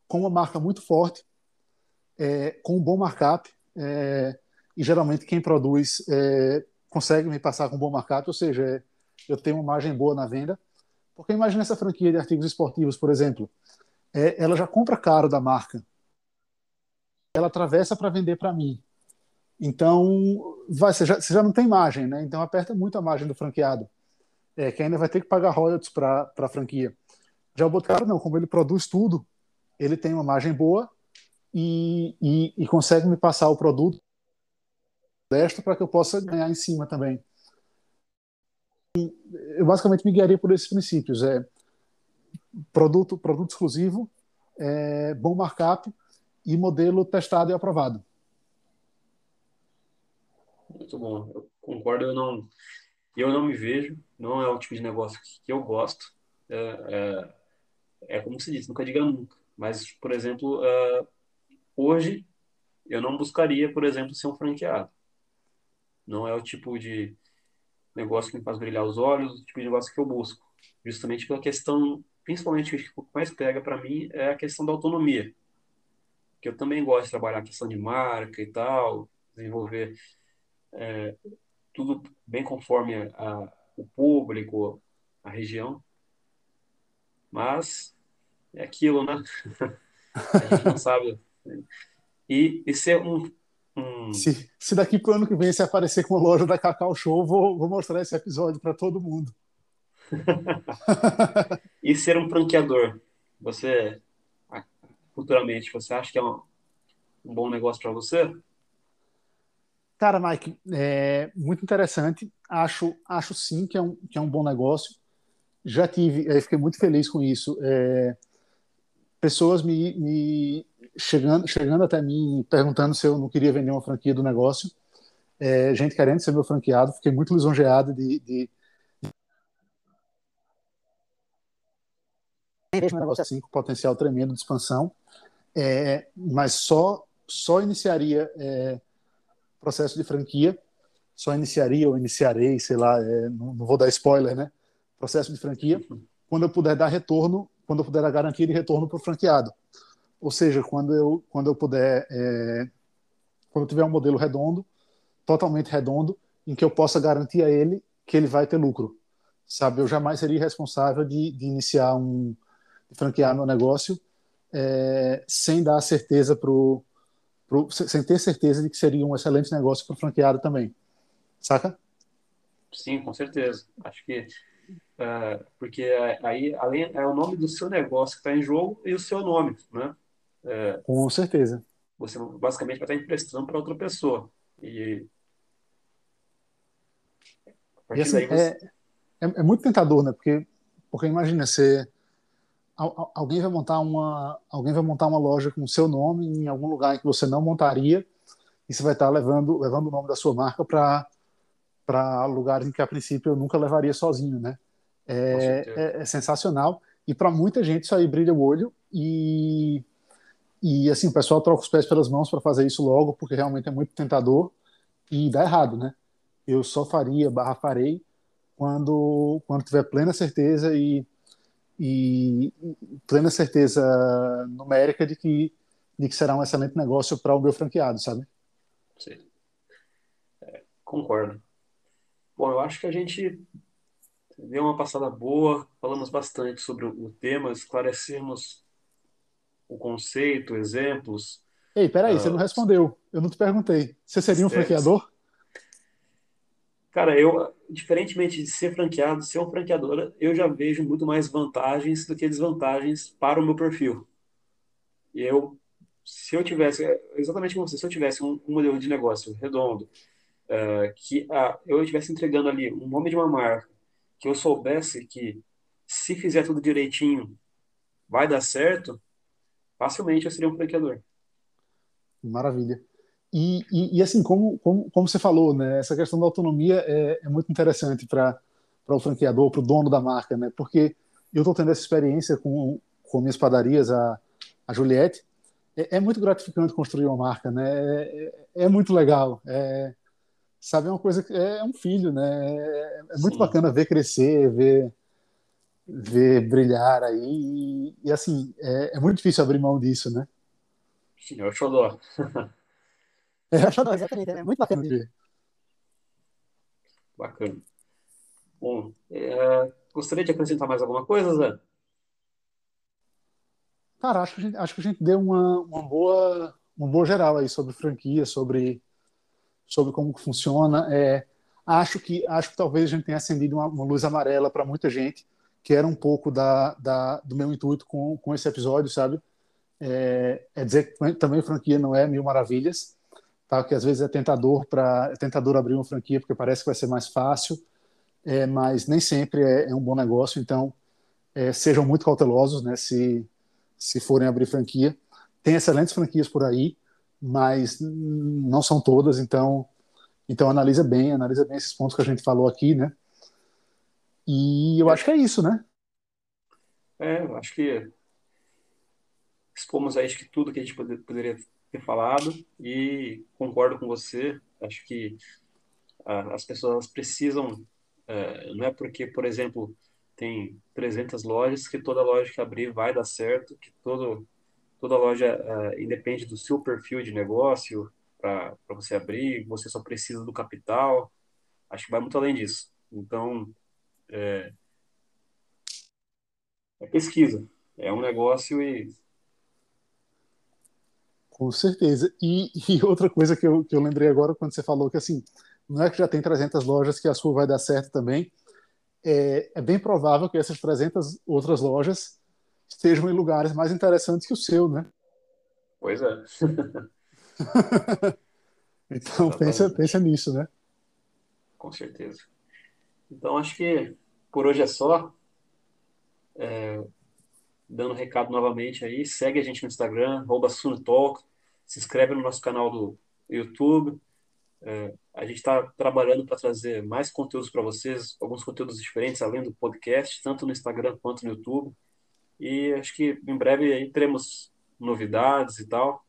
com uma marca muito forte, é, com um bom markup, é, e geralmente quem produz é, consegue me passar com bom markup, ou seja, é, eu tenho uma margem boa na venda. Porque imagina essa franquia de artigos esportivos, por exemplo, é, ela já compra caro da marca, ela atravessa para vender para mim. Então, vai, você, já, você já não tem margem, né? Então aperta muito a margem do franqueado, é, que ainda vai ter que pagar royalties para a franquia. Já o Boticário não, como ele produz tudo, ele tem uma margem boa e, e, e consegue me passar o produto modesto para que eu possa ganhar em cima também. Eu basicamente me guiaria por esses princípios: é produto, produto exclusivo, é, bom markup e modelo testado e aprovado. Muito bom, eu concordo. Eu não, eu não me vejo, não é o tipo de negócio que eu gosto. É, é, é como se diz, nunca diga nunca. Mas, por exemplo, uh, hoje eu não buscaria, por exemplo, ser um franqueado. Não é o tipo de negócio que me faz brilhar os olhos, o tipo de negócio que eu busco. Justamente pela questão, principalmente o que mais pega para mim é a questão da autonomia. Que eu também gosto de trabalhar a questão de marca e tal, desenvolver é, tudo bem conforme a, a, o público, a região. Mas é aquilo, né? *laughs* a gente não sabe. e, e ser um, um... Se, se daqui para o ano que vem você aparecer com loja da Cacau Show, vou, vou mostrar esse episódio para todo mundo. *laughs* e ser um franqueador. Você, futuramente, você acha que é um, um bom negócio para você? Cara, Mike, é muito interessante. Acho, acho sim que é, um, que é um bom negócio. Já tive, fiquei muito feliz com isso. É, pessoas me, me, chegando, chegando até mim perguntando se eu não queria vender uma franquia do negócio. É, gente querendo ser meu franqueado. Fiquei muito lisonjeado de, de, um negócio assim com potencial tremendo de expansão, é, mas só só iniciaria é, processo de franquia, só iniciaria ou iniciarei, sei lá, é, não, não, vou dar spoiler, né? Processo de franquia, quando eu puder dar retorno, quando eu puder dar garantia de retorno para o franqueado. Ou seja, quando eu, quando eu puder, é, quando eu tiver um modelo redondo, totalmente redondo, em que eu possa garantir a ele que ele vai ter lucro. Sabe, eu jamais seria responsável de, de iniciar um, de franquear meu negócio é, sem dar certeza pro, pro, sem ter certeza de que seria um excelente negócio para o franqueado também. Saca? Sim, com certeza. Acho que uh, porque aí além é o nome do seu negócio que está em jogo e o seu nome, né? É, com certeza. Você basicamente vai estar emprestando para outra pessoa e e assim, você... é, é, é, muito tentador, né? Porque, porque imagina, você, alguém vai montar uma alguém vai montar uma loja com o seu nome em algum lugar em que você não montaria e você vai estar levando levando o nome da sua marca para para lugares em que a princípio eu nunca levaria sozinho, né? É, é, é sensacional e para muita gente isso aí brilha o olho e e assim o pessoal troca os pés pelas mãos para fazer isso logo porque realmente é muito tentador e dá errado, né? Eu só faria barra farei quando quando tiver plena certeza e e plena certeza numérica de que, de que será um excelente negócio para o meu franqueado, sabe? Sim. É, concordo. Bom, eu acho que a gente deu uma passada boa, falamos bastante sobre o tema, esclarecemos o conceito, exemplos. Ei, peraí, uh, você não respondeu. Eu não te perguntei. Você seria um franqueador? Cara, eu, diferentemente de ser franqueado, ser um franqueador, eu já vejo muito mais vantagens do que desvantagens para o meu perfil. E eu, se eu tivesse, exatamente como você, se eu tivesse um, um modelo de negócio redondo, uh, que uh, eu estivesse entregando ali um nome de uma marca, que eu soubesse que se fizer tudo direitinho vai dar certo, facilmente eu seria um franqueador. Maravilha. E, e, e, assim, como, como, como você falou, né, essa questão da autonomia é, é muito interessante para o franqueador, para o dono da marca, né, porque eu estou tendo essa experiência com, com minhas padarias, a, a Juliette, é, é muito gratificante construir uma marca, né, é, é, é muito legal, é, sabe, é uma coisa que é, é um filho, né, é, é muito Sim. bacana ver crescer, ver, ver brilhar aí, e, e assim, é, é muito difícil abrir mão disso, né. Sim, *laughs* é o xodó. É, exatamente. É muito bacana ver. Bacana. Bom, é, gostaria de acrescentar mais alguma coisa, Zé? Cara, acho que a gente, acho que a gente deu uma, uma, boa, uma boa geral aí sobre franquia, sobre, sobre como funciona. É, acho, que, acho que talvez a gente tenha acendido uma, uma luz amarela para muita gente, que era um pouco da, da, do meu intuito com, com esse episódio, sabe? É, é dizer que também franquia não é mil maravilhas, tá? que às vezes é tentador para é tentador abrir uma franquia porque parece que vai ser mais fácil, é, mas nem sempre é, é um bom negócio. Então é, sejam muito cautelosos, né? Se se forem abrir franquia, tem excelentes franquias por aí, mas não são todas. Então então analisa bem, analisa bem esses pontos que a gente falou aqui, né? E eu acho que é isso, né? É, eu acho que expomos aí acho que tudo que a gente poderia ter falado e concordo com você. Acho que uh, as pessoas precisam, uh, não é porque, por exemplo, tem 300 lojas que toda loja que abrir vai dar certo, que todo, toda loja uh, independe do seu perfil de negócio para você abrir, você só precisa do capital. Acho que vai muito além disso. Então, é, é pesquisa, é um negócio e Com certeza. E, e, outra coisa que eu, que eu lembrei agora, quando você falou que assim, não é que já tem 300 lojas que a sua vai dar certo também, é, é bem provável que essas 300 outras lojas estejam em lugares mais interessantes que o seu, né? Pois é. *laughs* então pensa, pensa nisso, né? Com certeza. Então acho que por hoje é só. É, dando recado novamente aí, segue a gente no Instagram, Sunotalk, se inscreve no nosso canal do YouTube. É, a gente está trabalhando para trazer mais conteúdos para vocês, alguns conteúdos diferentes, além do podcast, tanto no Instagram quanto no YouTube. E acho que em breve aí teremos novidades e tal.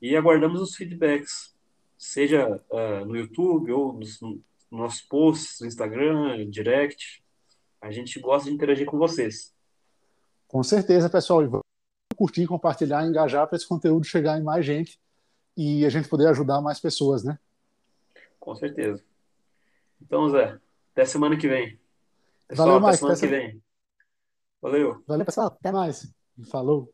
E aguardamos os feedbacks, seja uh, no YouTube ou nos, nos nossos posts no Instagram, direct. A gente gosta de interagir com vocês. Com certeza, pessoal. vamos curtir, compartilhar, engajar para esse conteúdo chegar em mais gente e a gente poder ajudar mais pessoas, né? Com certeza. Então, Zé, até semana que vem. Pessoal, Valeu, até semana que vem. Valeu. Valeu, pessoal. Até mais. Falou.